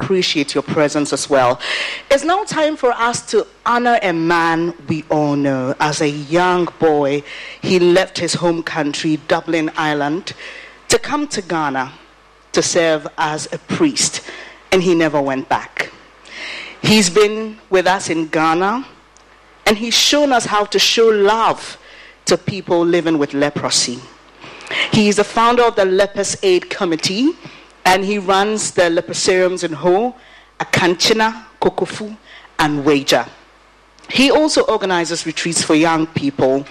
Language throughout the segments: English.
Appreciate your presence as well. It's now time for us to honor a man we all know. As a young boy, he left his home country, Dublin, Ireland, to come to Ghana to serve as a priest, and he never went back. He's been with us in Ghana, and he's shown us how to show love to people living with leprosy. He is the founder of the Lepers Aid Committee and he runs the leprosariums in Ho, Nkanchina, Kokofu, and Weija. He also organizes retreats for young people,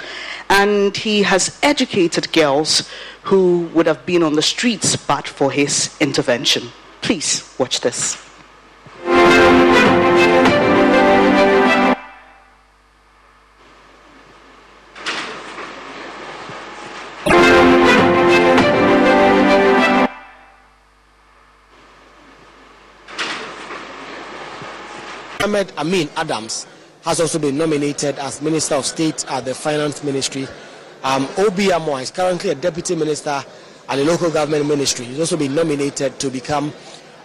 and he has educated girls who would have been on the streets but for his intervention. Please watch this. Ahmed Amin Adams has also been nominated as Minister of State at the Finance Ministry. Um, Obi Amwa is currently a Deputy Minister at the Local Government Ministry. He's also been nominated to become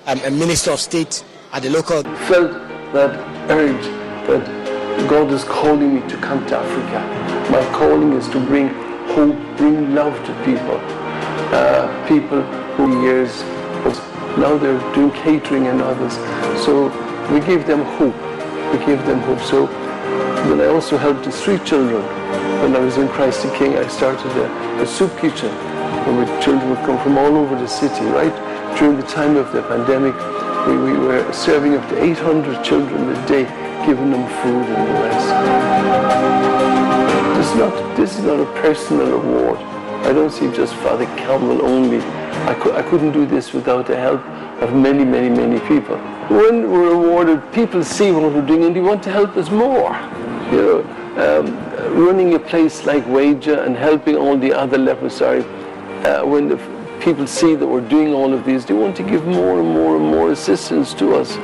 um, a Minister of State at the local. I Felt that urge that God is calling me to come to Africa. My calling is to bring hope, bring love to people. Uh, people who years now they're doing catering and others. So we give them hope. We give them hope. So then I also helped the street children. When I was in Christ the King, I started a, a soup kitchen where children would come from all over the city, right? During the time of the pandemic, we, we were serving up to 800 children a day, giving them food and the rest. This is not, this is not a personal award. I don't see just Father Campbell only. I, cou- I couldn't do this without the help of many, many, many people. When we're awarded, people see what we're doing and they want to help us more. You know, um, running a place like Weija and helping all the other leprosy, uh, when the people see that we're doing all of these, they want to give more and more and more assistance to us.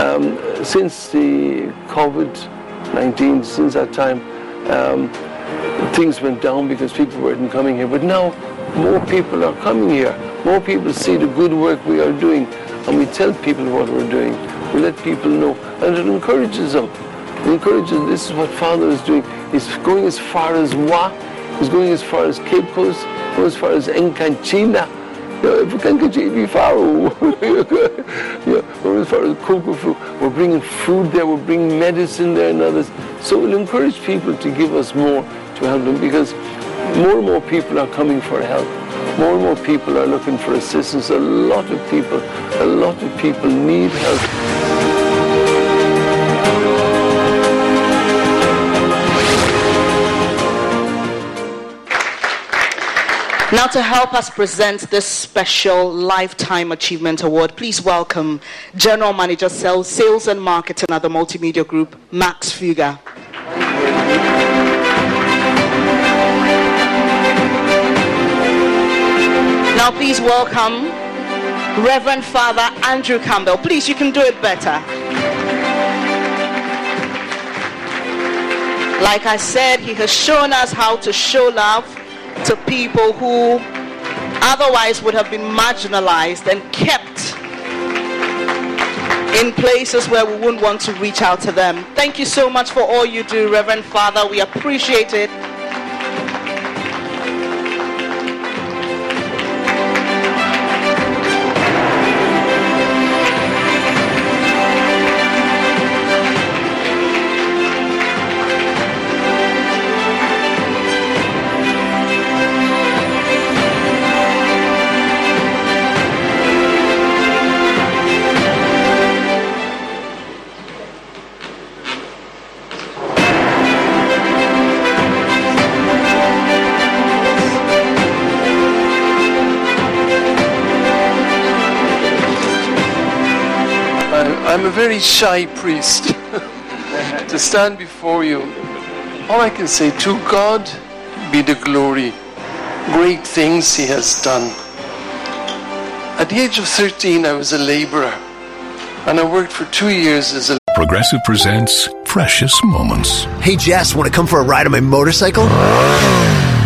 Um, since the COVID-19, since that time, um, things went down because people weren't coming here. But now more people are coming here. more people see the good work we are doing, and we tell people what we're doing, we let people know, and it encourages them. It encourages, them. this is what Father is doing. He's going as far as Wa, he's going as far as Cape Coast, going as far as Nkanchina, if we can get Faro, yeah, or as far as Kokofu, we're bringing food there, we're bringing medicine there and others. So we'll encourage people to give us more to help them because more and more people are coming for help. More and more people are looking for assistance. A lot of people, a lot of people need help. Now, to help us present this special Lifetime Achievement Award, please welcome General Manager Sales, and Marketing at the Multimedia Group, Max Fuga. Now, please welcome Reverend Father Andrew Campbell. Please, you can do it better. Like I said, he has shown us how to show love to people who otherwise would have been marginalized and kept in places where we wouldn't want to reach out to them. Thank you so much for all you do, Reverend Father. We appreciate it. Very shy priest to stand before you. All I can say, to God be the glory. Great things He has done. At the age of 13, I was a laborer, and I worked for two years as a. Progressive presents Precious Moments. Hey, Jess, want to come for a ride on my motorcycle?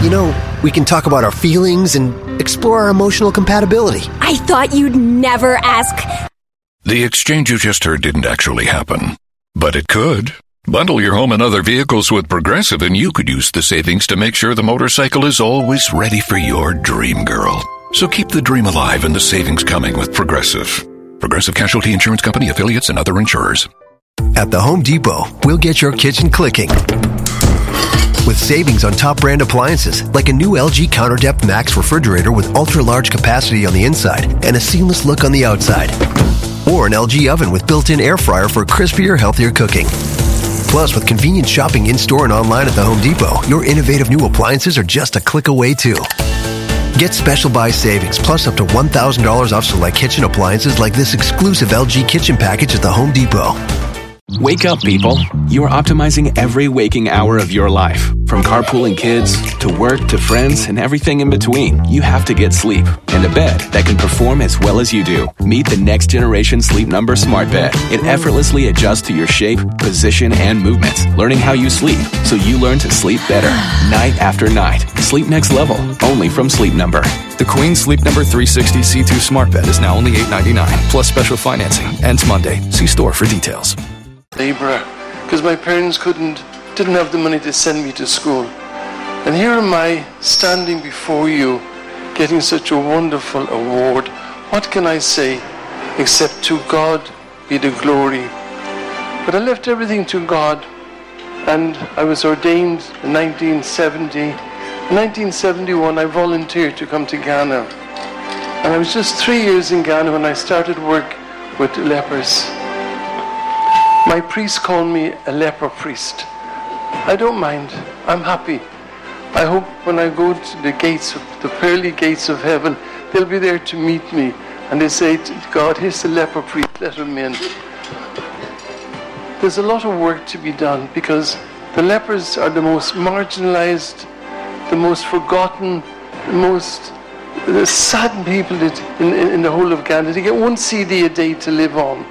You know, we can talk about our feelings and explore our emotional compatibility. I thought you'd never ask the exchange you just heard didn't actually happen, but it could. Bundle your home and other vehicles with Progressive, and you could use the savings to make sure the motorcycle is always ready for your dream girl. So keep the dream alive and the savings coming with Progressive. Progressive Casualty Insurance Company affiliates and other insurers. At the Home Depot, we'll get your kitchen clicking. With savings on top brand appliances like a new LG Counter Depth Max refrigerator with ultra large capacity on the inside and a seamless look on the outside or an LG oven with built-in air fryer for crispier, healthier cooking. Plus, with convenient shopping in-store and online at the Home Depot, your innovative new appliances are just a click away too. Get special buy savings plus up to $1,000 off select kitchen appliances like this exclusive LG kitchen package at the Home Depot. Wake up, people. You are optimizing every waking hour of your life. From carpooling kids to work to friends and everything in between. You have to get sleep and a bed that can perform as well as you do. Meet the next generation Sleep Number Smart Bed. It effortlessly adjusts to your shape, position, and movements, learning how you sleep so you learn to sleep better night after night. Sleep next level, only from Sleep Number. The Queen Sleep Number 360 C2 Smart Bed is now only $8.99 plus special financing. Ends Monday. See store for details labourer because my parents couldn't, didn't have the money to send me to school. And here am I standing before you getting such a wonderful award. What can I say except to God be the glory? But I left everything to God and I was ordained in 1970. In 1971, I volunteered to come to Ghana. And I was just three years in Ghana when I started work with lepers. My priest called me a leper priest. I don't mind. I'm happy. I hope when I go to the gates of the pearly gates of heaven, they'll be there to meet me. And they say God, here's the leper priest, let him in. There's a lot of work to be done because the lepers are the most marginalized, the most forgotten, the most the sad people in, in, in the whole of Ghana. They get one cedi a day to live on.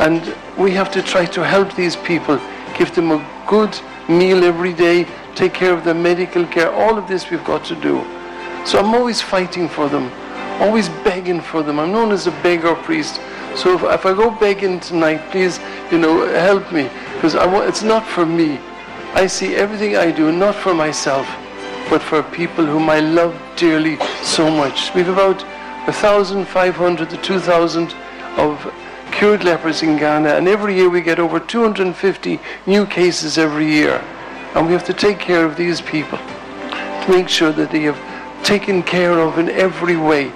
And we have to try to help these people, give them a good meal every day, take care of their medical care. All of this we've got to do. So I'm always fighting for them. always begging for them. I'm known as a beggar priest. So if, if I go begging tonight, please, you know, help me. Because it's not for me. I see everything I do not for myself, but for people whom I love dearly so much. We've about 1,500 to 2,000 of cured lepers in Ghana, and every year we get over 250 new cases every year. And we have to take care of these people to make sure that they have taken care of in every way.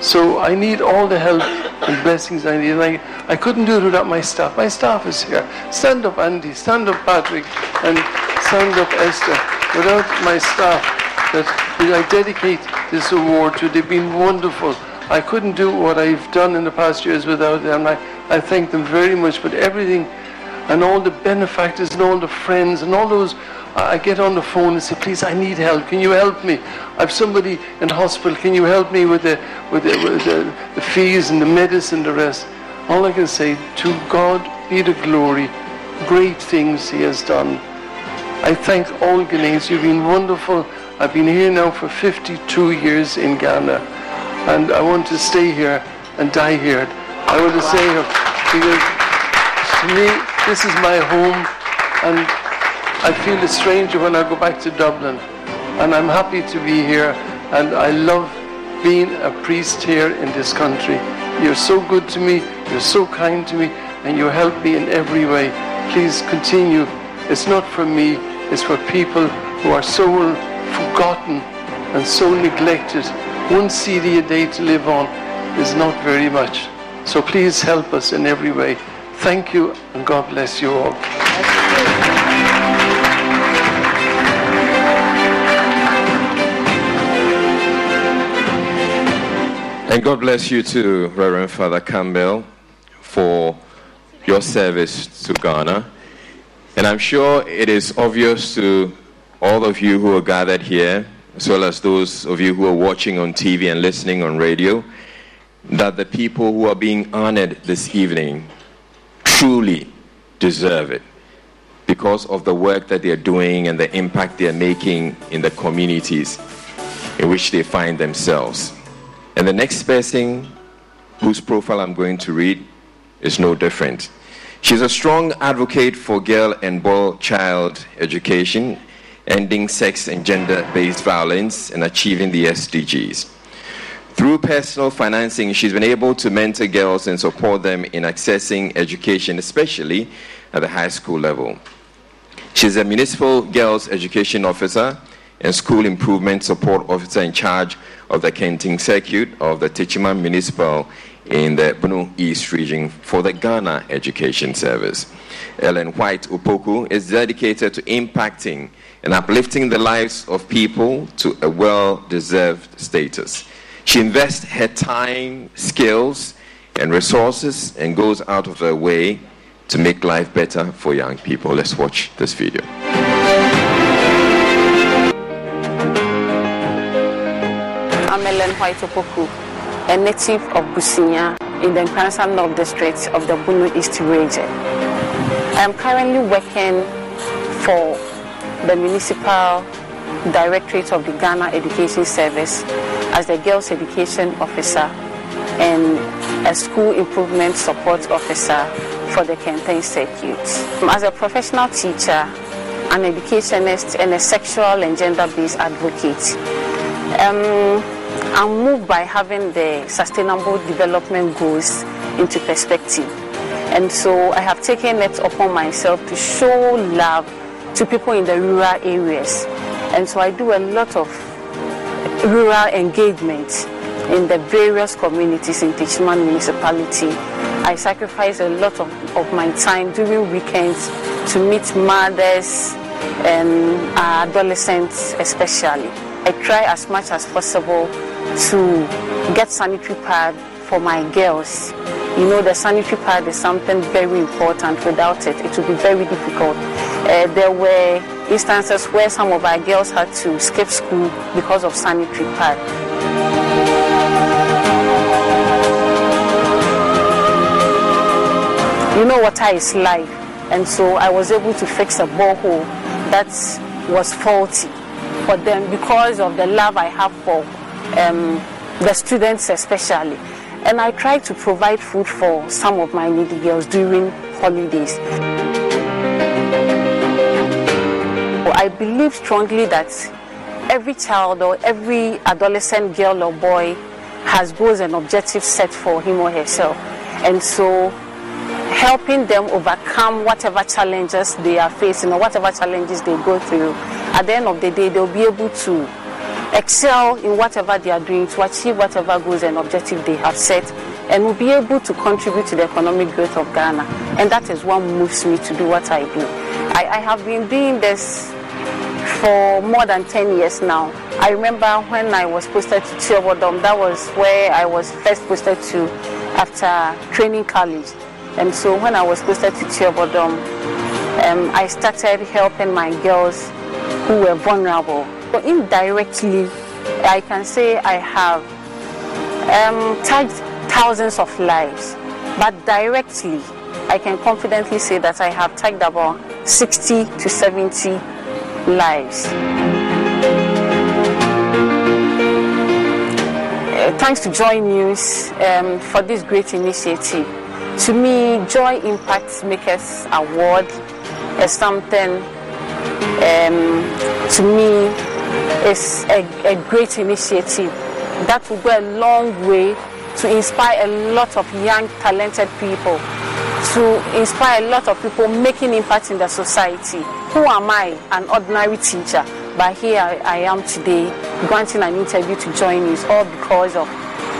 So I need all the help and blessings I need. And I, I couldn't do it without my staff. My staff is here. Stand up, Andy. Stand up, Patrick. And stand up, Esther. Without my staff, that I dedicate this award to, they've been wonderful. I couldn't do what I've done in the past years without them. I, I thank them very much. But everything and all the benefactors and all the friends and all those, uh, I get on the phone and say, please, I need help. Can you help me? I have somebody in hospital. Can you help me with the, with the, with the, the fees and the medicine and the rest? All I can say, to God be the glory. Great things He has done. I thank all Ghanaians. You've been wonderful. I've been here now for 52 years in Ghana. And I want to stay here and die here. I want to say because to me, this is my home. And I feel a stranger when I go back to Dublin. And I'm happy to be here. And I love being a priest here in this country. You're so good to me. You're so kind to me. And you help me in every way. Please continue. It's not for me. It's for people who are so forgotten and so neglected. One cedi a day to live on is not very much. So please help us in every way. Thank you and God bless you all. And God bless you too, Reverend Father Campbell, for your service to Ghana. And I'm sure it is obvious to all of you who are gathered here, as well as those of you who are watching on TV and listening on radio, that the people who are being honored this evening truly deserve it because of the work that they are doing and the impact they are making in the communities in which they find themselves. And the next person whose profile I'm going to read is no different. She's a strong advocate for girl and boy child education, ending sex and gender based violence, and achieving the SDGs. Through personal financing, she's been able to mentor girls and support them in accessing education, especially at the high school level. She's a municipal girls education officer and school improvement support officer in charge of the Kenting Circuit of the Techiman Municipal in the Bono East region for the Ghana Education Service. Ellen White Opoku is dedicated to impacting and uplifting the lives of people to a well deserved status. She invests her time, skills, and resources and goes out of her way to make life better for young people. Let's watch this video. I'm Ellen White Opoku, a native of Busunya in the Nkoranza North District of the Bono East region. I am currently working for the Municipal Directorate of the Ghana Education Service as the Girls Education Officer and a School Improvement Support Officer for the Kenting Circuit. As a professional teacher, an educationist, and a sexual and gender based advocate, um, I'm moved by having the Sustainable Development Goals into perspective. And so I have taken it upon myself to show love to people in the rural areas. And so I do a lot of rural engagement in the various communities in Techiman municipality. I sacrifice a lot of, of my time during weekends to meet mothers and uh, adolescents especially. I try as much as possible to get sanitary pad for my girls. You know, the sanitary pad is something very important. Without it, it would be very difficult. Uh, there were instances where some of our girls had to skip school because of sanitary pad. You know, water is life, and so I was able to fix a borehole that was faulty. But then, because of the love I have for um, the students especially. And I try to provide food for some of my needy girls during holidays. I believe strongly that every child or every adolescent girl or boy has goals and objectives set for him or herself. And so helping them overcome whatever challenges they are facing or whatever challenges they go through, at the end of the day, they'll be able to excel in whatever they are doing to achieve whatever goals and objectives they have set and will be able to contribute to the economic growth of Ghana. And that is what moves me to do what I do. I, I have been doing this for more than 10 years now. I remember when I was posted to Tuobodom, that was where I was first posted to after training college. And so when I was posted to Tuobodom, um, I started helping my girls who were vulnerable. So indirectly, I can say I have um, touched thousands of lives, but directly, I can confidently say that I have touched about 60 to 70 lives. Uh, thanks to Joy News um, for this great initiative. To me, Joy Impact Makers Award is something, um, to me, is a, a great initiative that will go a long way to inspire a lot of young, talented people, to inspire a lot of people making impact in the society. Who am I? An ordinary teacher. But here I, am today, granting an interview to join you, all because of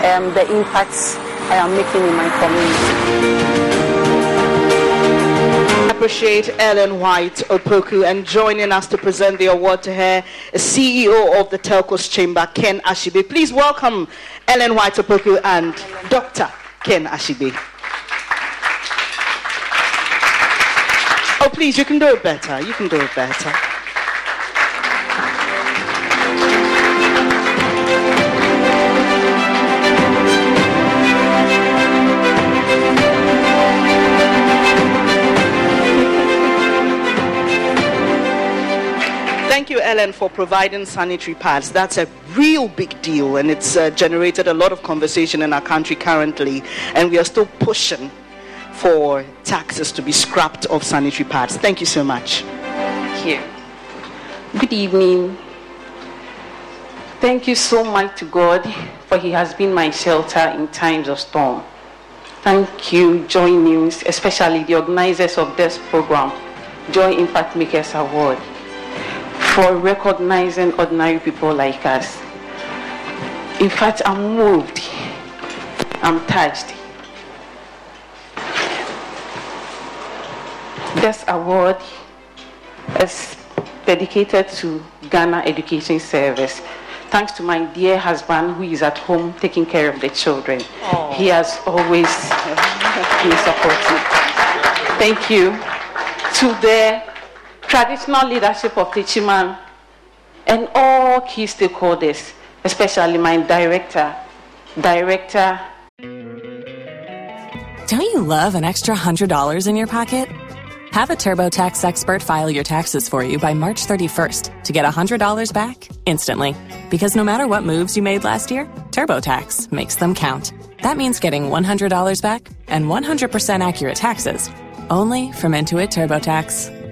um, the impacts I am making in my community appreciate Ellen White Opoku and joining us to present the award to her, CEO of the Telcos Chamber, Ken Ashigbey. Please welcome Ellen White Opoku and Dr. Ken Ashigbey. Oh, please, you can do it better. You can do it better. Ellen, for providing sanitary pads. That's a real big deal, and it's uh, generated a lot of conversation in our country currently, and we are still pushing for taxes to be scrapped of sanitary pads. Thank you so much. Thank you. Good evening. Thank you so much to God, for He has been my shelter in times of storm. Thank you, Joy News, especially the organizers of this program, Joy Impact Makers Award for recognizing ordinary people like us. In fact, I'm moved. I'm touched. This award is dedicated to Ghana Education Service. Thanks to my dear husband who is at home taking care of the children. Aww. He has always been supportive. Thank you to the traditional leadership of Techiman and all key stakeholders, especially my director, director. Don't you love an extra $100 in your pocket? Have a TurboTax expert file your taxes for you by March 31st to get $100 back instantly. Because no matter what moves you made last year, TurboTax makes them count. That means getting $100 back and 100% accurate taxes only from Intuit TurboTax.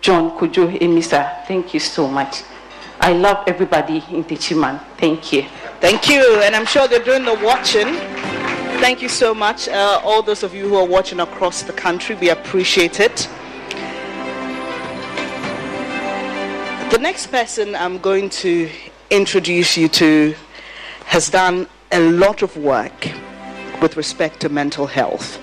John Kujo Emisa, thank you so much. I love everybody in Techiman. Thank you. Thank you, and I'm sure they're doing the watching. Thank you so much, uh, all those of you who are watching across the country. We appreciate it. The next person I'm going to introduce you to has done a lot of work with respect to mental health.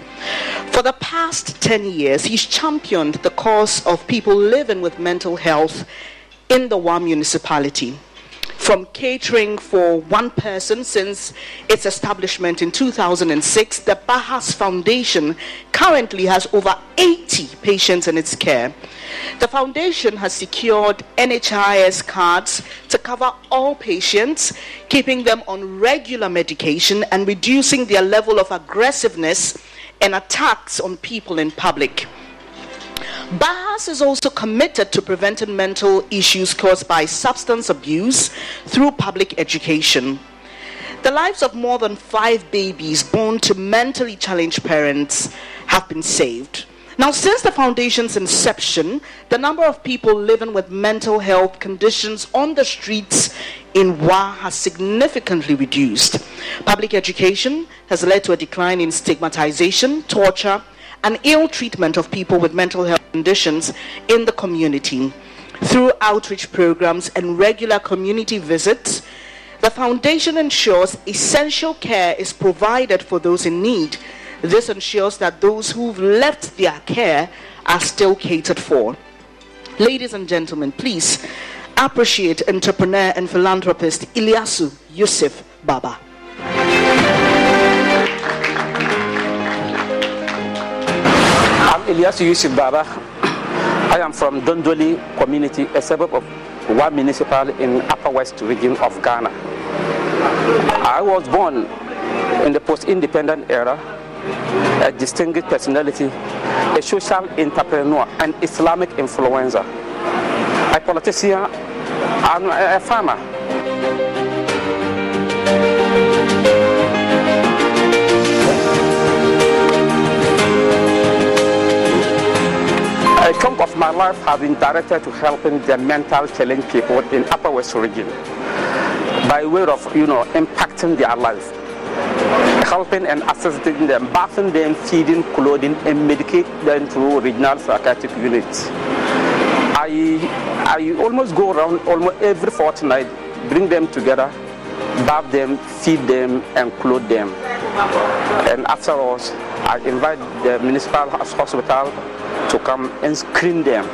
For the past 10 years, he's championed the cause of people living with mental health in the WA municipality. From catering for one person since its establishment in 2006, the Bahas Foundation currently has over 80 patients in its care. The foundation has secured NHIS cards to cover all patients, keeping them on regular medication and reducing their level of aggressiveness and attacks on people in public. Bahas is also committed to preventing mental issues caused by substance abuse through public education. The lives of more than five babies born to mentally challenged parents have been saved. Now, since the foundation's inception, the number of people living with mental health conditions on the streets in WA has significantly reduced. Public education has led to a decline in stigmatization, torture, and ill treatment of people with mental health conditions in the community. Through outreach programs and regular community visits, the foundation ensures essential care is provided for those in need. This ensures that those who've left their care are still catered for. Ladies and gentlemen, please appreciate entrepreneur and philanthropist Ilyasu Yusuf Baba. I'm Ilyasu Yusuf Baba. I am from Dondoli community, a suburb of Wa municipal in Upper West region of Ghana. I was born in the post-independent era, a distinguished personality, a social entrepreneur, an Islamic influencer, a politician, and a farmer. A chunk of my life has been directed to helping the mental challenged people in Upper West region by way of, you know, impacting their life, helping and assisting them, bathing them, feeding, clothing, and medicating them through regional psychiatric units. I, I almost go around almost every fortnight, bring them together, bathe them, feed them, and clothe them. And afterwards, I invite the municipal hospital to come and screen them.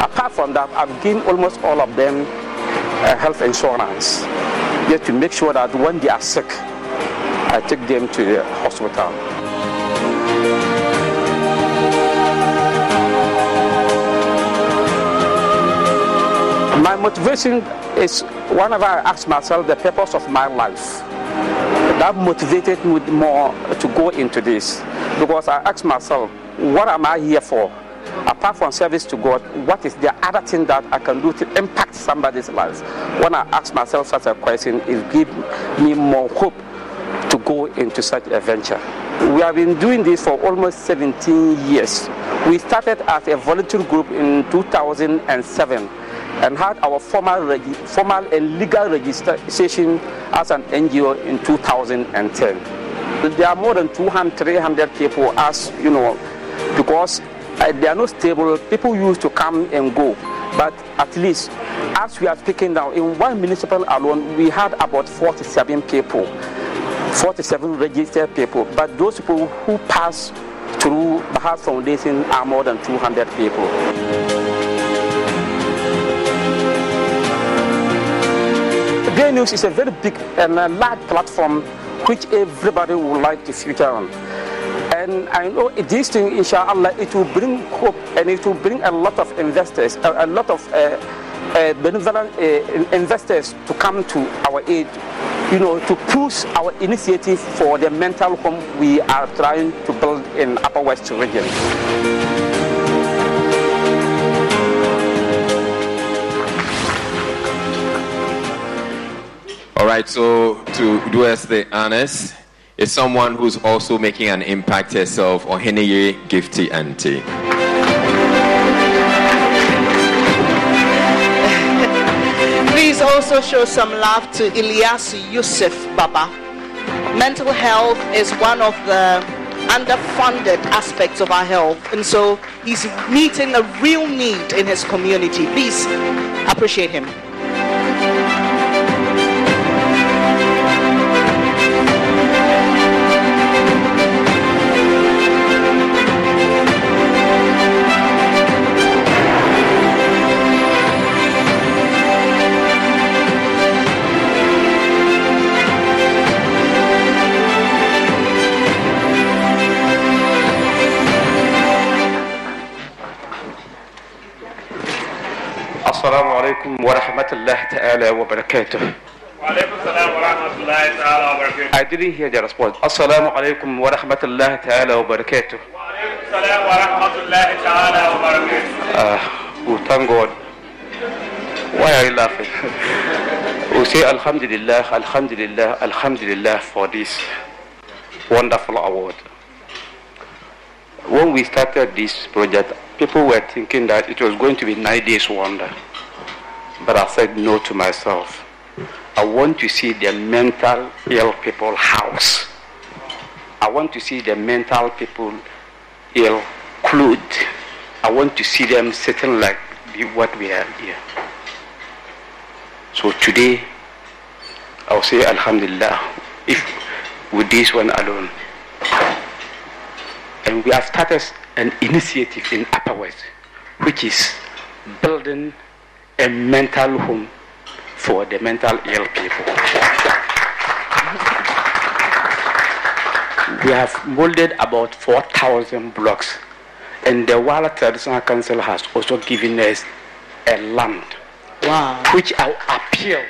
Apart from that, I've given almost all of them uh, health insurance, just to make sure that when they are sick, I take them to the hospital. My motivation is whenever I ask myself the purpose of my life, that motivated me more to go into this because I ask myself, what am I here for? Apart from service to God, what is the other thing that I can do to impact somebody's life? When I ask myself such a question, it gives me more hope to go into such a venture. We have been doing this for almost 17 years. We started as a volunteer group in 2007 and had our formal, regi- formal and legal registration as an NGO in 2010. There are more than 200, 300 people as, you know, because uh, they are not stable. People used to come and go. But at least, as we are speaking now, in one municipal alone, we had about 47 people, 47 registered people. But those people who pass through Bahas Foundation are more than 200 people. Joy News is a very big and a large platform which everybody would like to feature on. And I know this thing, inshallah, it will bring hope and it will bring a lot of investors, a, a lot of uh, uh, benevolent uh, investors to come to our aid, you know, to push our initiative for the mental home we are trying to build in Upper West region. All right, so to do us the honors, is someone who's also making an impact herself, Oheneyere Gifty Anti. Please also show some love to Ilyas Yusuf Baba. Mental health is one of the underfunded aspects of our health, and so he's meeting a real need in his community. Please appreciate him. السلام عليكم ورحمة الله تعالى وبركاته. وعليكم السلام ورحمة الله تعالى وبركاته. I didn't hear the response. السلام عليكم ورحمة الله تعالى وبركاته. وعليكم السلام ورحمة الله تعالى وبركاته. Uh, we thank God. Why are you laughing? we say Alhamdulillah, Alhamdulillah, Alhamdulillah for this wonderful award. When we started this project, people were thinking that it was going to be nine days wonder. But I said no to myself. I want to see the mental ill people house. I want to see the mental people ill clothed. I want to see them sitting like what we have here. So today, I'll say Alhamdulillah, if with this one alone. And we have started an initiative in Upper West, which is building a mental home for the mental ill people. We have molded about 4,000 blocks, and the Wala Traditional Council has also given us a land, wow. which I appeal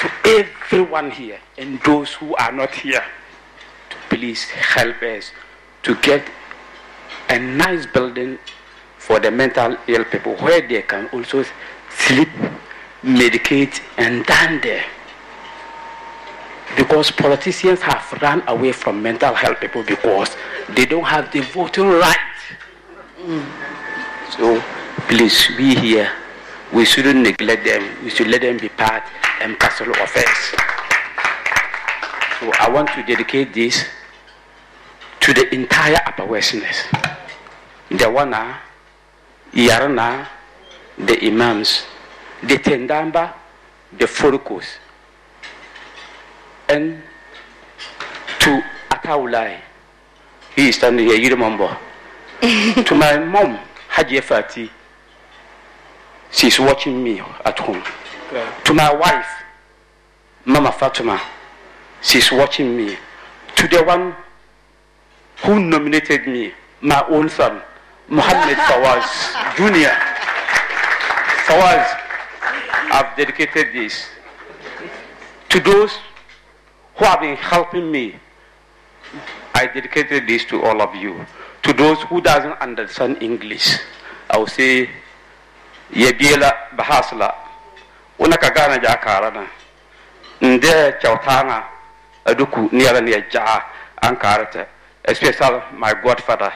to everyone here and those who are not here to please help us to get a nice building for the mental ill people where they can also sleep, medicate, and dine there. Because politicians have run away from mental health people because they don't have the voting right. Mm. So please be here. We shouldn't neglect them. We should let them be part and parcel of us. So I want to dedicate this to the entire Upper Westerners. The Wana, Yarana, the Imams, the Tendamba, the Furukos, and to Ataulai. He is standing here, you remember. to my mom, Hajia Fati, she's watching me at home. Okay. To my wife, Mama Fatuma, she's watching me. To the one who nominated me, my own son, Muhammad Fawaz Jr. I've dedicated this to those who have been helping me. I dedicated this to all of you. To those who doesn't understand English, I will say, Yabila Bahasla, Unaka Gana Jakarana, Nde Chautana, Aduku, Niala Nia Ankarata, especially my godfather,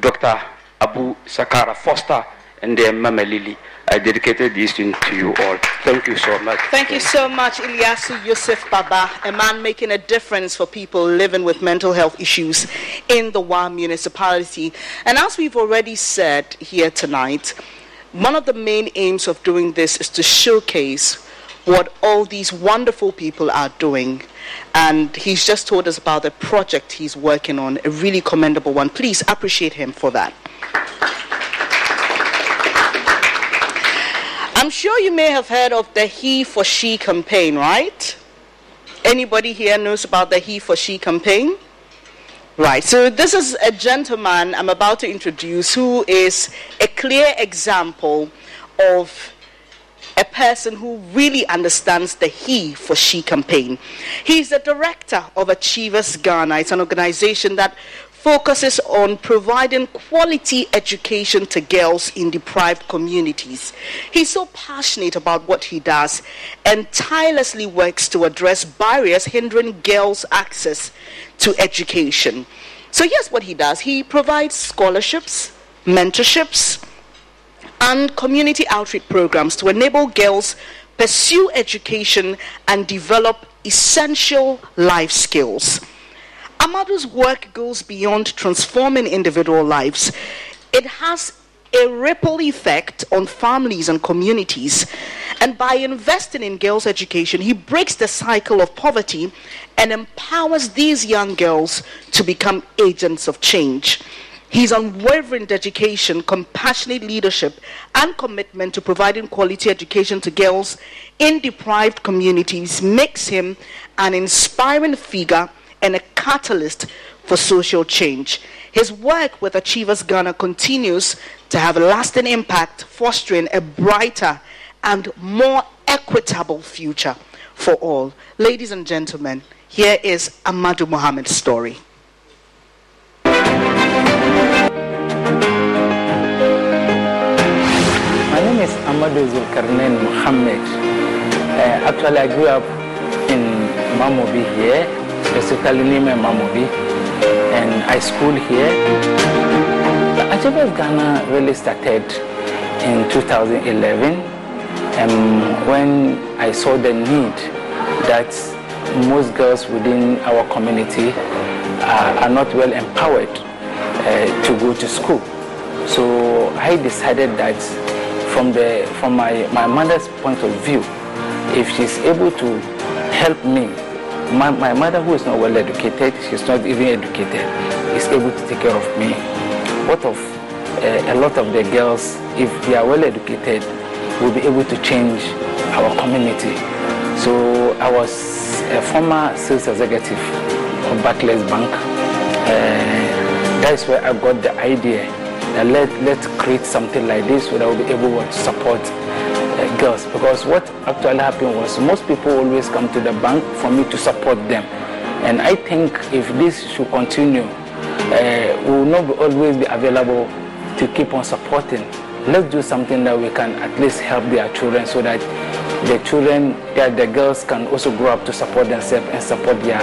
Dr. Abu Sakara Forster, and their Mama Lily. I dedicated this thing to you all. Thank you so much. Thank you so much, Ilyasu Yusuf Baba, a man making a difference for people living with mental health issues in the WA municipality. And as we've already said here tonight, one of the main aims of doing this is to showcase what all these wonderful people are doing. And he's just told us about the project he's working on, a really commendable one. Please appreciate him for that. I'm sure you may have heard of the He for She campaign, right? Anybody here knows about the He for She campaign? Right, so this is a gentleman I'm about to introduce who is a clear example of a person who really understands the He for She campaign. He's the director of Achievers Ghana. It's an organization that focuses on providing quality education to girls in deprived communities. He's so passionate about what he does and tirelessly works to address barriers hindering girls' access to education. So, here's what he does he provides scholarships, mentorships, and community outreach programs to enable girls pursue education and develop essential life skills. Amadu's work goes beyond transforming individual lives. It has a ripple effect on families and communities. And by investing in girls' education, he breaks the cycle of poverty and empowers these young girls to become agents of change. His unwavering dedication, compassionate leadership, and commitment to providing quality education to girls in deprived communities makes him an inspiring figure and a catalyst for social change. His work with Achievers Ghana continues to have a lasting impact, fostering a brighter and more equitable future for all. Ladies and gentlemen, here is Amadu Muhammad's story. My name is Amadou Zulkarnain Muhammad. Uh, actually, I grew up in Mamobi here, specifically Nima Mamobi, and I school here. The Achievers Ghana really started in 2011 um, when I saw the need that most girls within our community uh, are not well empowered uh, to go to school. So I decided that from the from my, my mother's point of view, if she's able to help me, my, my mother who is not well educated, she's not even educated, is able to take care of me. What of uh, a lot of the girls, if they are well educated, will be able to change our community. So I was a former sales executive of Barclays Bank. Uh, that's where I got the idea that let, let's create something like this so that we'll be able to support girls. Because what actually happened was most people always come to the bank for me to support them. And I think if this should continue, uh, we will not always be available to keep on supporting. Let's do something that we can at least help their children so that the children, yeah, the girls can also grow up to support themselves and support their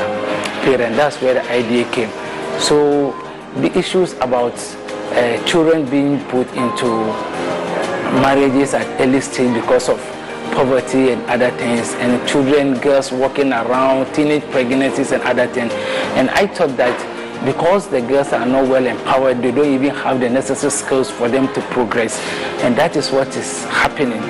parents. That's where the idea came. So the issues about uh, children being put into marriages at early stage because of poverty and other things, and children, girls walking around, teenage pregnancies and other things. And I thought that because the girls are not well empowered, they don't even have the necessary skills for them to progress. And that is what is happening.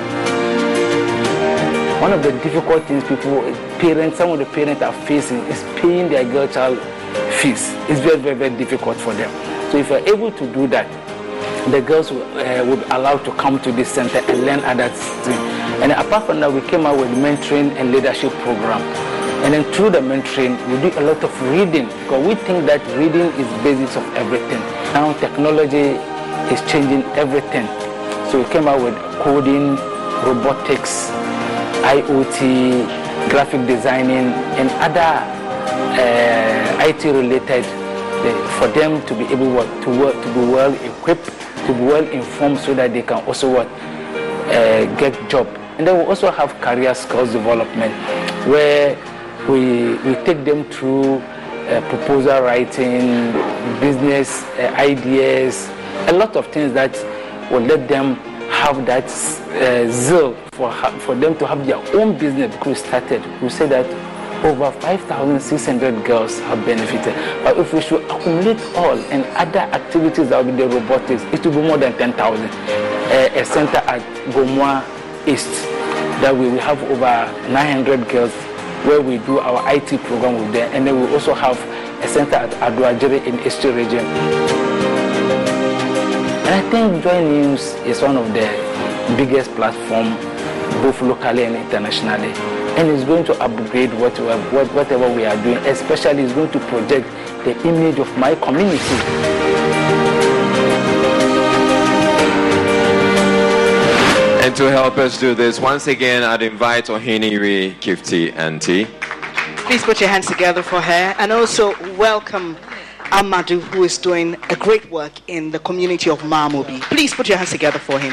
One of the difficult things people, parents, some of the parents are facing is paying their girl child fees. It's very, very, very difficult for them. So if you're able to do that, the girls uh, would allow to come to this center and learn other things. And apart from that, we came out with mentoring and leadership program. And then through the mentoring, we do a lot of reading because we think that reading is basis of everything. Now technology is changing everything. So we came out with coding, robotics, IoT, graphic designing, and other uh, IT related for them to be able to work, to be well equipped, to be well informed so that they can also work, uh, get job. And then we also have career skills development where we, we take them through uh, proposal writing, business uh, ideas, a lot of things that will let them have that zeal for, for them to have their own business because we started. We say that over 5,600 girls have benefited. But if we should accumulate all and other activities that will be the robotics, it will be more than 10,000. Uh, a center at Gomoa East that we will have over 900 girls where we do our IT program with them. And then we also have a center at Aduajere in East region. And I think Joy News is one of the biggest platform both locally and internationally and it's going to upgrade whatever, whatever we are doing, especially it's going to project the image of my community. And to help us do this, once again, I'd invite Oheneyere Gifty Anti. Please put your hands together for her and also welcome Amadu, who is doing a great work in the community of Mamobi. Please put your hands together for him.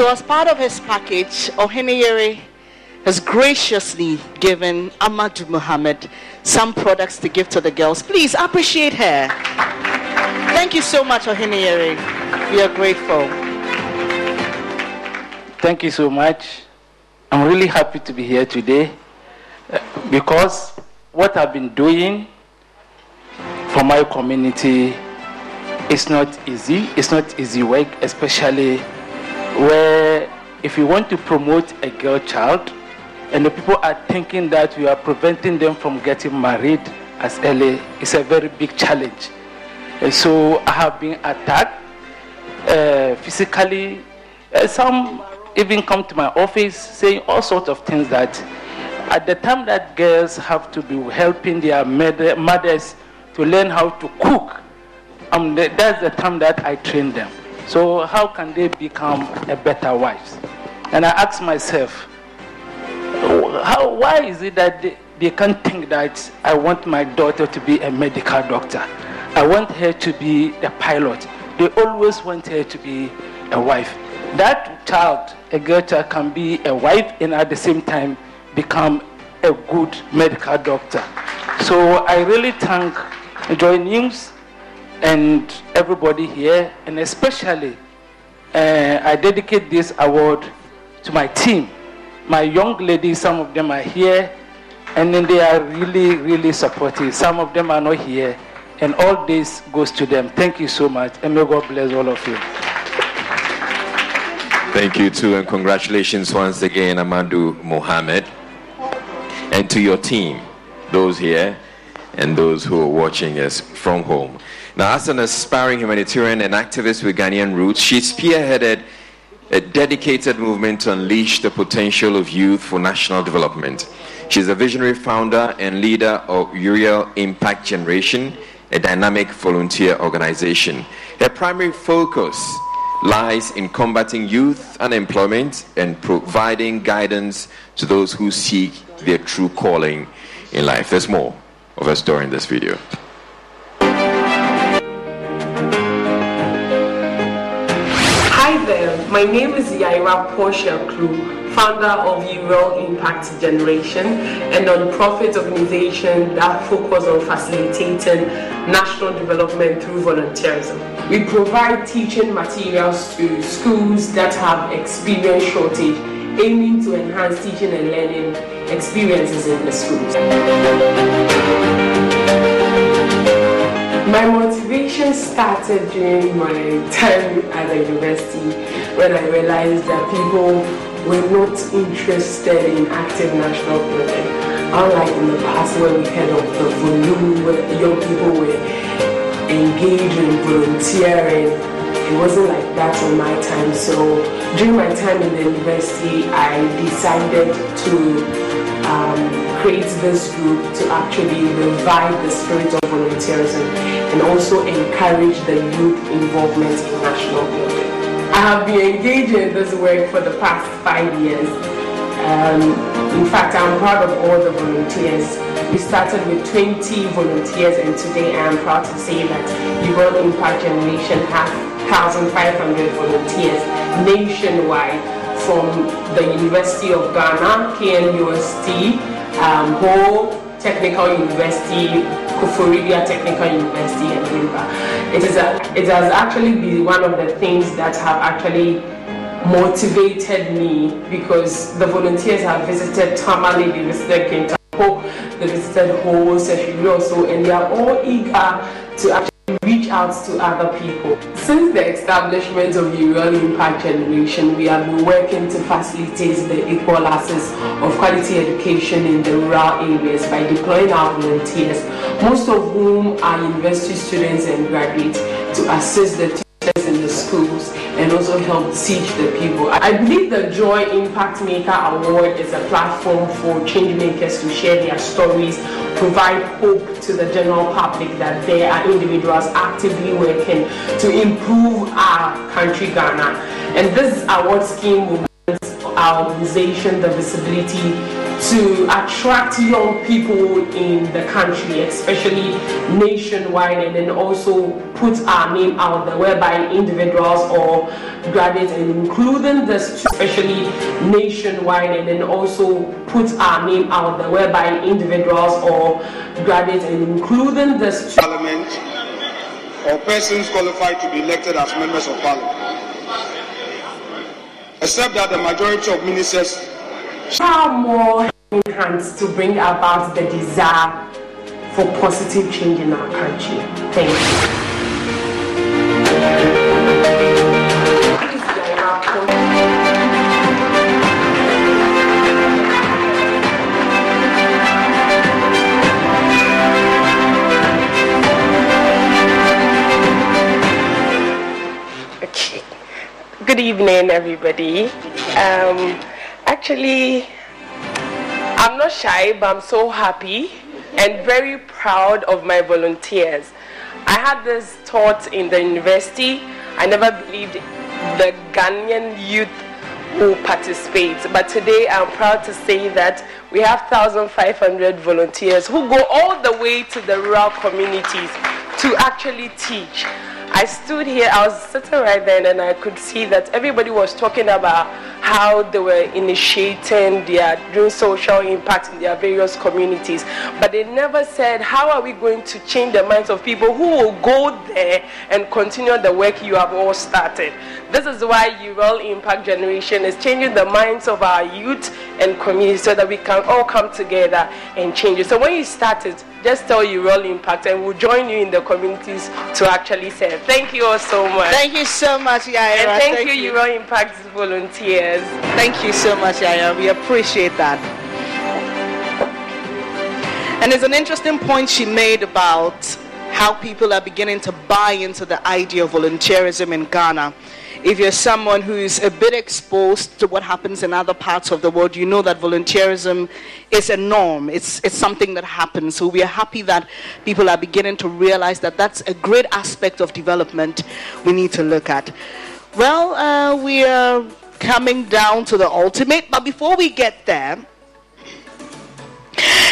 So, as part of his package, Oheneyere has graciously given Ahmad Muhammad some products to give to the girls. Please appreciate her. Thank you so much, Oheneyere. We are grateful. Thank you so much. I'm really happy to be here today uh, because what I've been doing for my community is not easy. It's not easy work, especially where if you want to promote a girl child and the people are thinking that we are preventing them from getting married as early, it's a very big challenge. And so I have been attacked uh, physically. Uh, some even come to my office saying all sorts of things that at the time that girls have to be helping their mother, mothers to learn how to cook, um, that's the time that I train them. So how can they become a better wives? And I ask myself, how, why is it that they, they can't think that I want my daughter to be a medical doctor? I want her to be a pilot. They always want her to be a wife. That child, a girl child, can be a wife and at the same time become a good medical doctor. So I really thank Joy News and everybody here, and especially uh, I dedicate this award to my team. My young ladies, some of them are here, and then they are really, really supportive. Some of them are not here and all this goes to them. Thank you so much, and may God bless all of you. Thank you too, and congratulations once again, Amadou Mohammed, and to your team, those here and those who are watching us from home. Now, as an aspiring humanitarian and activist with Ghanaian roots, she spearheaded a dedicated movement to unleash the potential of youth for national development. She's a visionary founder and leader of Uriel Impact Generation, a dynamic volunteer organization. Her primary focus lies in combating youth unemployment and providing guidance to those who seek their true calling in life. There's more of story in this video. My name is Yaira Portia Klu, founder of Uriel Impact Generation, a non-profit organization that focuses on facilitating national development through volunteerism. We provide teaching materials to schools that have experience shortage, aiming to enhance teaching and learning experiences in the schools. My motivation started during my time at the university when I realized that people were not interested in active national project. Unlike in the past where we heard of the volume where young people were engaged in volunteering It wasn't like that in my time. So during my time in the university, I decided to um, create this group to actually revive the spirit of volunteerism and also encourage the youth involvement in national building. Have been engaged in this work for the past five years. Um, in fact, I'm proud of all the volunteers. We started with 20 volunteers, and today I am proud to say that World Impact Generation has 1,500 volunteers nationwide from the University of Ghana, KNUST, um, Ho Technical University, Koforidua Technical University, and River. It, is a, it has actually been one of the things that have actually motivated me because the volunteers have visited Tamale, they visited Kintampo, they visited Ho, also, and they are all eager to actually reach out to other people. Since the establishment of the Uriel Impact Generation, we have been working to facilitate the equal access of quality education in the rural areas by deploying our volunteers, most of whom are university students and graduates, to assist the teachers in the schools and also help teach the people. I believe the Joy Impact Maker Award is a platform for change makers to share their stories, provide hope to the general public that there are individuals actively working to improve our country, Ghana. And this award scheme will give our organization the visibility to attract young people in the country, especially nationwide, and then also put our name out there, whereby individuals or graduates, and including this, especially nationwide, and then also put our name out there, whereby individuals or graduates, and including this parliament or persons qualified to be elected as members of parliament, except that the majority of ministers far more hands to bring about the desire for positive change in our country. Thank you. Okay. Good evening, everybody. Um, actually, I'm not shy, but I'm so happy and very proud of my volunteers. I had this thought in the university. I never believed the Ghanaian youth who participate, but today I'm proud to say that we have 1,500 volunteers who go all the way to the rural communities to actually teach. I stood here, I was sitting right then, and I could see that everybody was talking about how they were initiating their doing social impact in their various communities. But they never said, How are we going to change the minds of people who will go there and continue the work you have all started? This is why Uriel Impact Generation is changing the minds of our youth and community so that we can all come together and change it. So when you start it, just tell you Roll Impact and we'll join you in the communities to actually serve. Thank you all so much. Thank you so much, Yaira. And thank, thank you, you. Uriel Impact volunteers. Thank you so much, Yaira. We appreciate that. And it's an interesting point she made about how people are beginning to buy into the idea of volunteerism in Ghana if you're someone who's a bit exposed to what happens in other parts of the world, you know that volunteerism is a norm. It's, it's something that happens. So we are happy that people are beginning to realize that that's a great aspect of development we need to look at. Well, uh, we are coming down to the ultimate, but before we get there,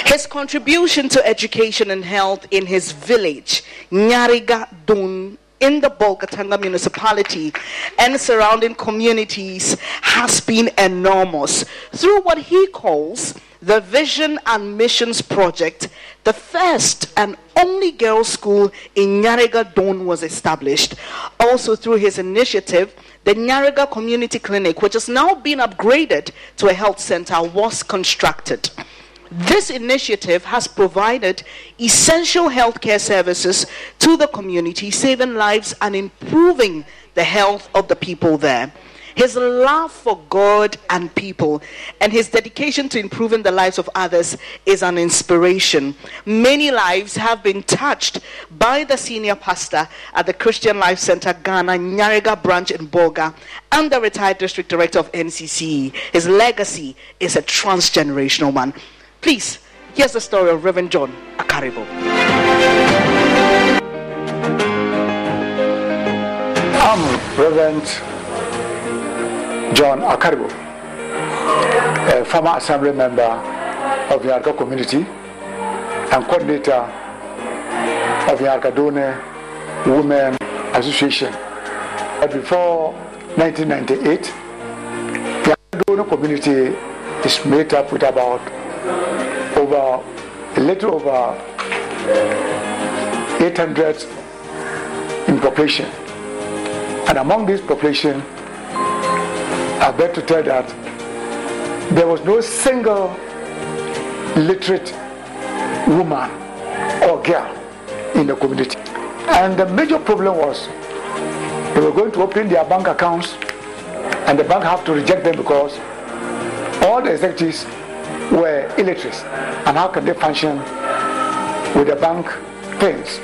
his contribution to education and health in his village, Nyariga Dun, in the Bolgatanga municipality and surrounding communities has been enormous through what he calls the Vision and Missions Project. The first and only girls' school in Nyarega Don was established. Also, through his initiative, the Nyarega Community Clinic, which has now been upgraded to a health center, was constructed. This initiative has provided essential healthcare services to the community, saving lives and improving the health of the people there. His love for God and people and his dedication to improving the lives of others is an inspiration. Many lives have been touched by the senior pastor at the Christian Life Center Ghana Nyarega branch in Bolga and the retired district director of NCC. His legacy is a transgenerational one. Please, here's the story of Reverend John Akaribo. I'm Reverend John Akaribo, a former assembly member of the Arca community and coordinator of the Arcadone Women Association. But before 1998, the Arcadone community is made up with about over a little over 800 in population. And among this population, I beg to tell that there was no single literate woman or girl in the community. And the major problem was they were going to open their bank accounts and the bank have to reject them because all the executives were illiterate. And how can they function with the bank things?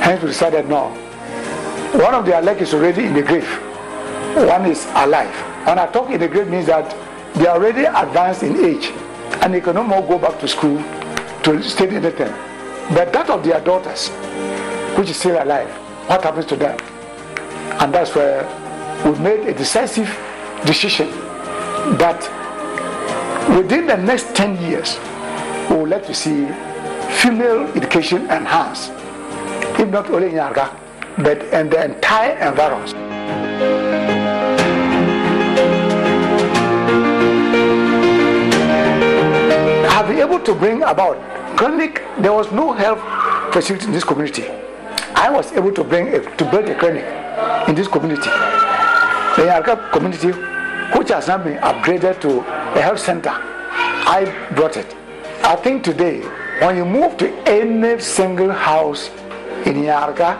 Hence we decided no. One of their legs is already in the grave. One is alive. When I talk in the grave means that they are already advanced in age and they can no more go back to school to study anything. But that of their daughters, which is still alive, what happens to them? And that's where we made a decisive decision that within the next 10 years, we would like to see female education enhanced, if not only in Yarga, but in the entire environment. have been able to bring about clinic. There was no health facility in this community. I was able to bring a, to build a clinic in this community. The Yarka community, which has now been upgraded to a health center, I brought it. I think today, when you move to any single house in Yarka,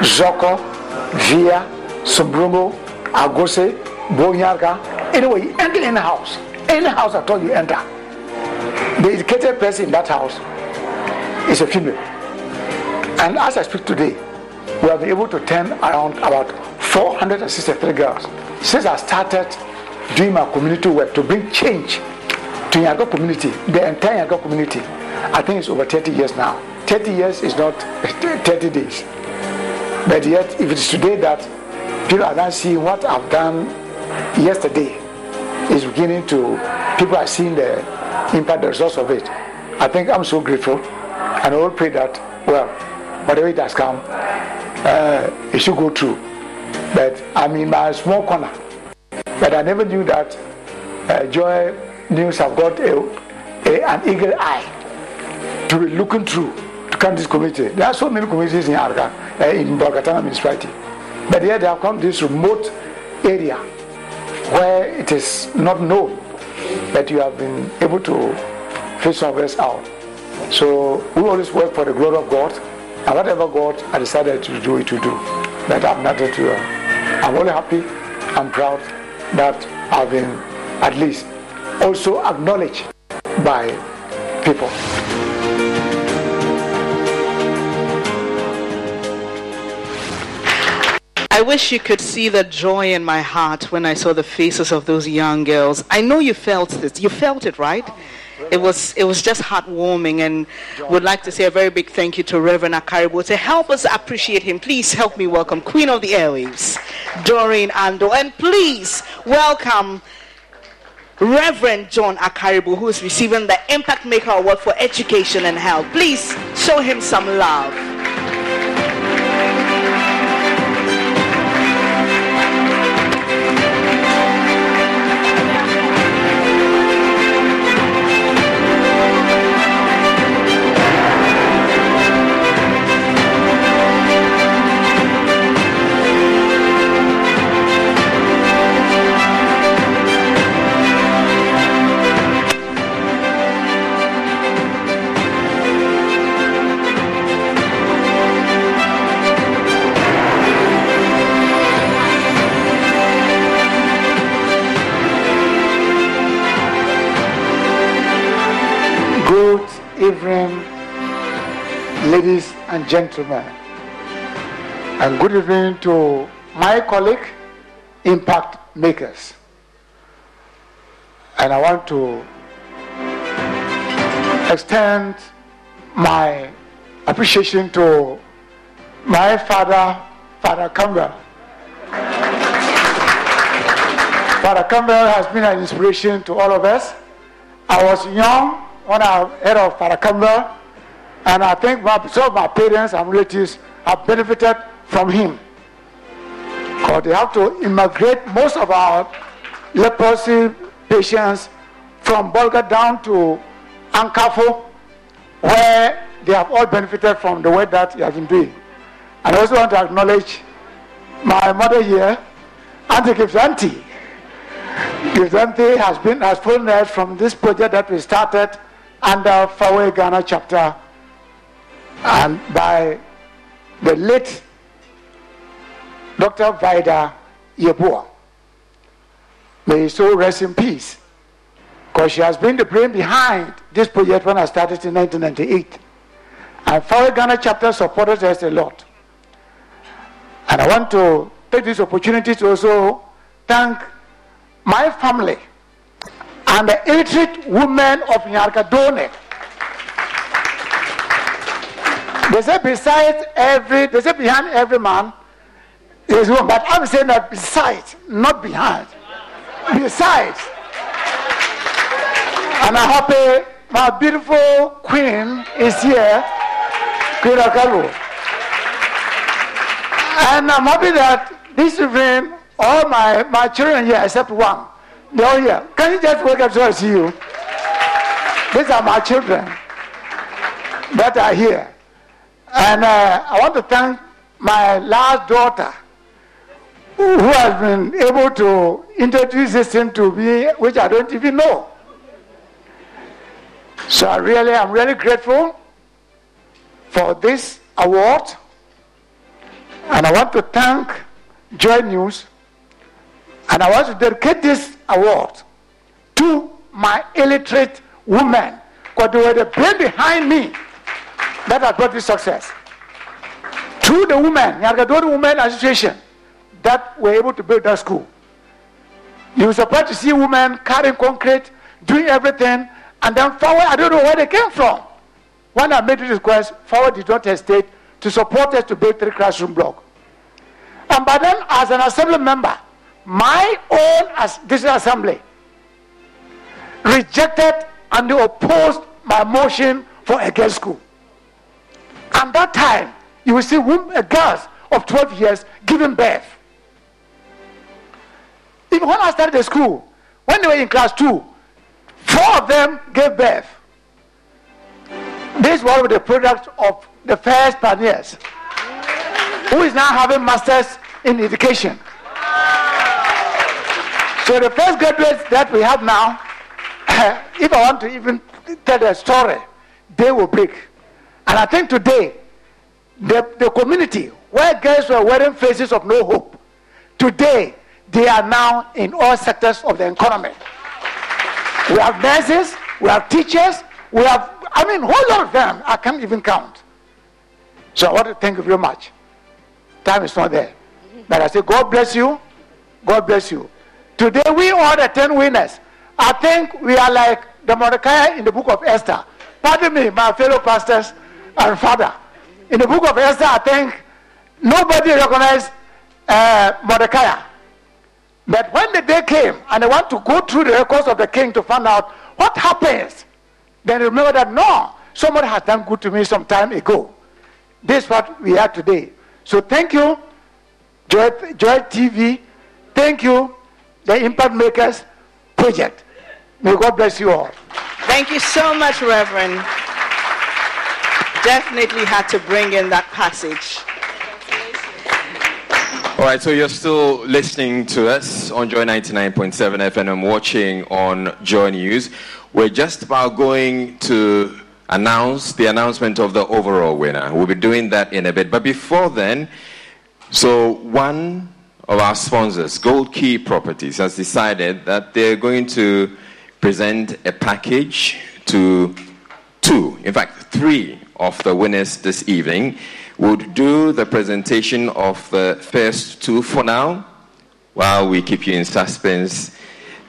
Zoko, Via, Sumbrumo, Agose, Bonyarka, anyway, enter any house, any house at all you enter the educated person in that house is a female. And as I speak today, we have been able to turn around about 463 girls. Since I started doing my community work to bring change to Yaga community, the entire Yaga community, I think it's over 30 years now. 30 years is not 30 days. But yet, if it is today that people are now seeing what I've done yesterday, is beginning to, people are seeing the impact the results of it. I think I'm so grateful, and I will pray that well, whatever it has come, uh, it should go through. But I'm in my small corner, but I never knew that uh, Joy News have got a, a, an eagle eye to be looking through to come this community. There are so many communities in Arga, uh, in Bolgatanga municipality, but here they have come to this remote area where it is not known that you have been able to fish some of us out. So we always work for the glory of God, and whatever God has decided to do, it to do. But I'm not to. Uh, I'm only happy. I'm proud that I've been at least also acknowledged by people. I wish you could see the joy in my heart when I saw the faces of those young girls. I know you felt this. You felt it, right? It was it was just heartwarming, and would like to say a very big thank you to Reverend Akaribo to help us appreciate him. Please help me welcome Queen of the Airwaves, Doreen Andoh, and please welcome Reverend John Akaribo, who is receiving the Impact Maker Award for Education and Health. Please show him some love. And gentlemen. And good evening to my colleague, Impact Makers. And I want to extend my appreciation to my father, Father Campbell. Father Campbell has been an inspiration to all of us. I was young when I heard of Father Campbell, and I think my, some of my parents and relatives have benefited from him. Because they have to immigrate most of our leprosy patients from Bolga down to Ankaful, where they have all benefited from the work that you have been doing. And I also want to acknowledge my mother here, Auntie Gifty Anti. Kipsanti has been has us from this project that we started under Fawe Ghana chapter and by the late Dr. Vida Yeboah. May he so rest in peace. Because she has been the brain behind this project when I started in 1998. And Fawe Ghana chapter supported us a lot. And I want to take this opportunity to also thank my family and the illiterate women of Nyarkadone. They say besides every, they say behind every man is one, but I'm saying that besides, not behind. Besides. And I'm happy eh, my beautiful queen is here, Queen Akalu. And I'm happy that this evening, all my, my children here, except one, they're all here. Can you just wake up so I see you? These are my children that are here. And uh, I want to thank my last daughter, who has been able to introduce this thing to me, which I don't even know. So I really, I'm really grateful for this award. And I want to thank Joy News. And I want to dedicate this award to my illiterate women. Because they were the brain behind me that has brought this success. To the women, Nyargadori Women Association, that were able to build that school. You were surprised to see women carrying concrete, doing everything, and then forward, I don't know where they came from. When I made this request, forward did not hesitate to support us to build three classroom block. And by then, as an assembly member, my own as this assembly rejected and opposed my motion for a girls' school. And that time, you will see women, girls of 12 years giving birth. Even when I started the school, when they were in class two, four of them gave birth. This was the product of the first pioneers, who is now having masters in education. So the first graduates that we have now, if I want to even tell the story, they will break. And I think today, the, the community where girls were wearing faces of no hope, today they are now in all sectors of the economy. We have nurses, we have teachers, we have, I mean, a whole lot of them. I can't even count. So I want to thank you very much. Time is not there. But I say, God bless you. God bless you. Today we are the 10 winners. I think we are like the Mordecai in the book of Esther. Pardon me, my fellow pastors and father. In the book of Esther, I think nobody recognized uh, Mordecai. But when the day came and they want to go through the records of the king to find out what happens, then remember that no, somebody has done good to me some time ago. This is what we are today. So thank you, Joy, Joy TV. Thank you, the Impact Makers Project. May God bless you all. Thank you so much, Reverend. Definitely had to bring in that passage. All right, so you're still listening to us on Joy 99.7 FM and watching on Joy News. We're just about going to announce the announcement of the overall winner. We'll be doing that in a bit. But before then, so one of our sponsors, Gold Key Properties, has decided that they're going to present a package to two, in fact, three of the winners this evening would do the presentation of the first two for now, while we keep you in suspense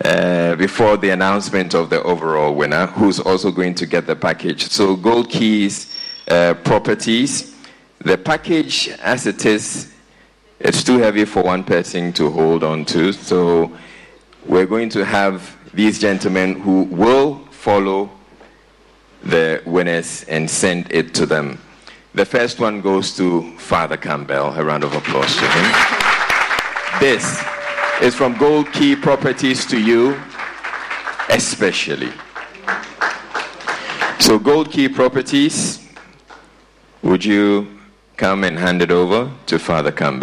uh, before the announcement of the overall winner, who's also going to get the package. So, Gold Keys uh, Properties, the package as it is, it's too heavy for one person to hold on to. So, we're going to have these gentlemen who will follow the winners and send it to them. The first one goes to Father Campbell. A round of applause to him. This is from Gold Key Properties to you, especially. So, Gold Key Properties, would you come and hand it over to Father Campbell?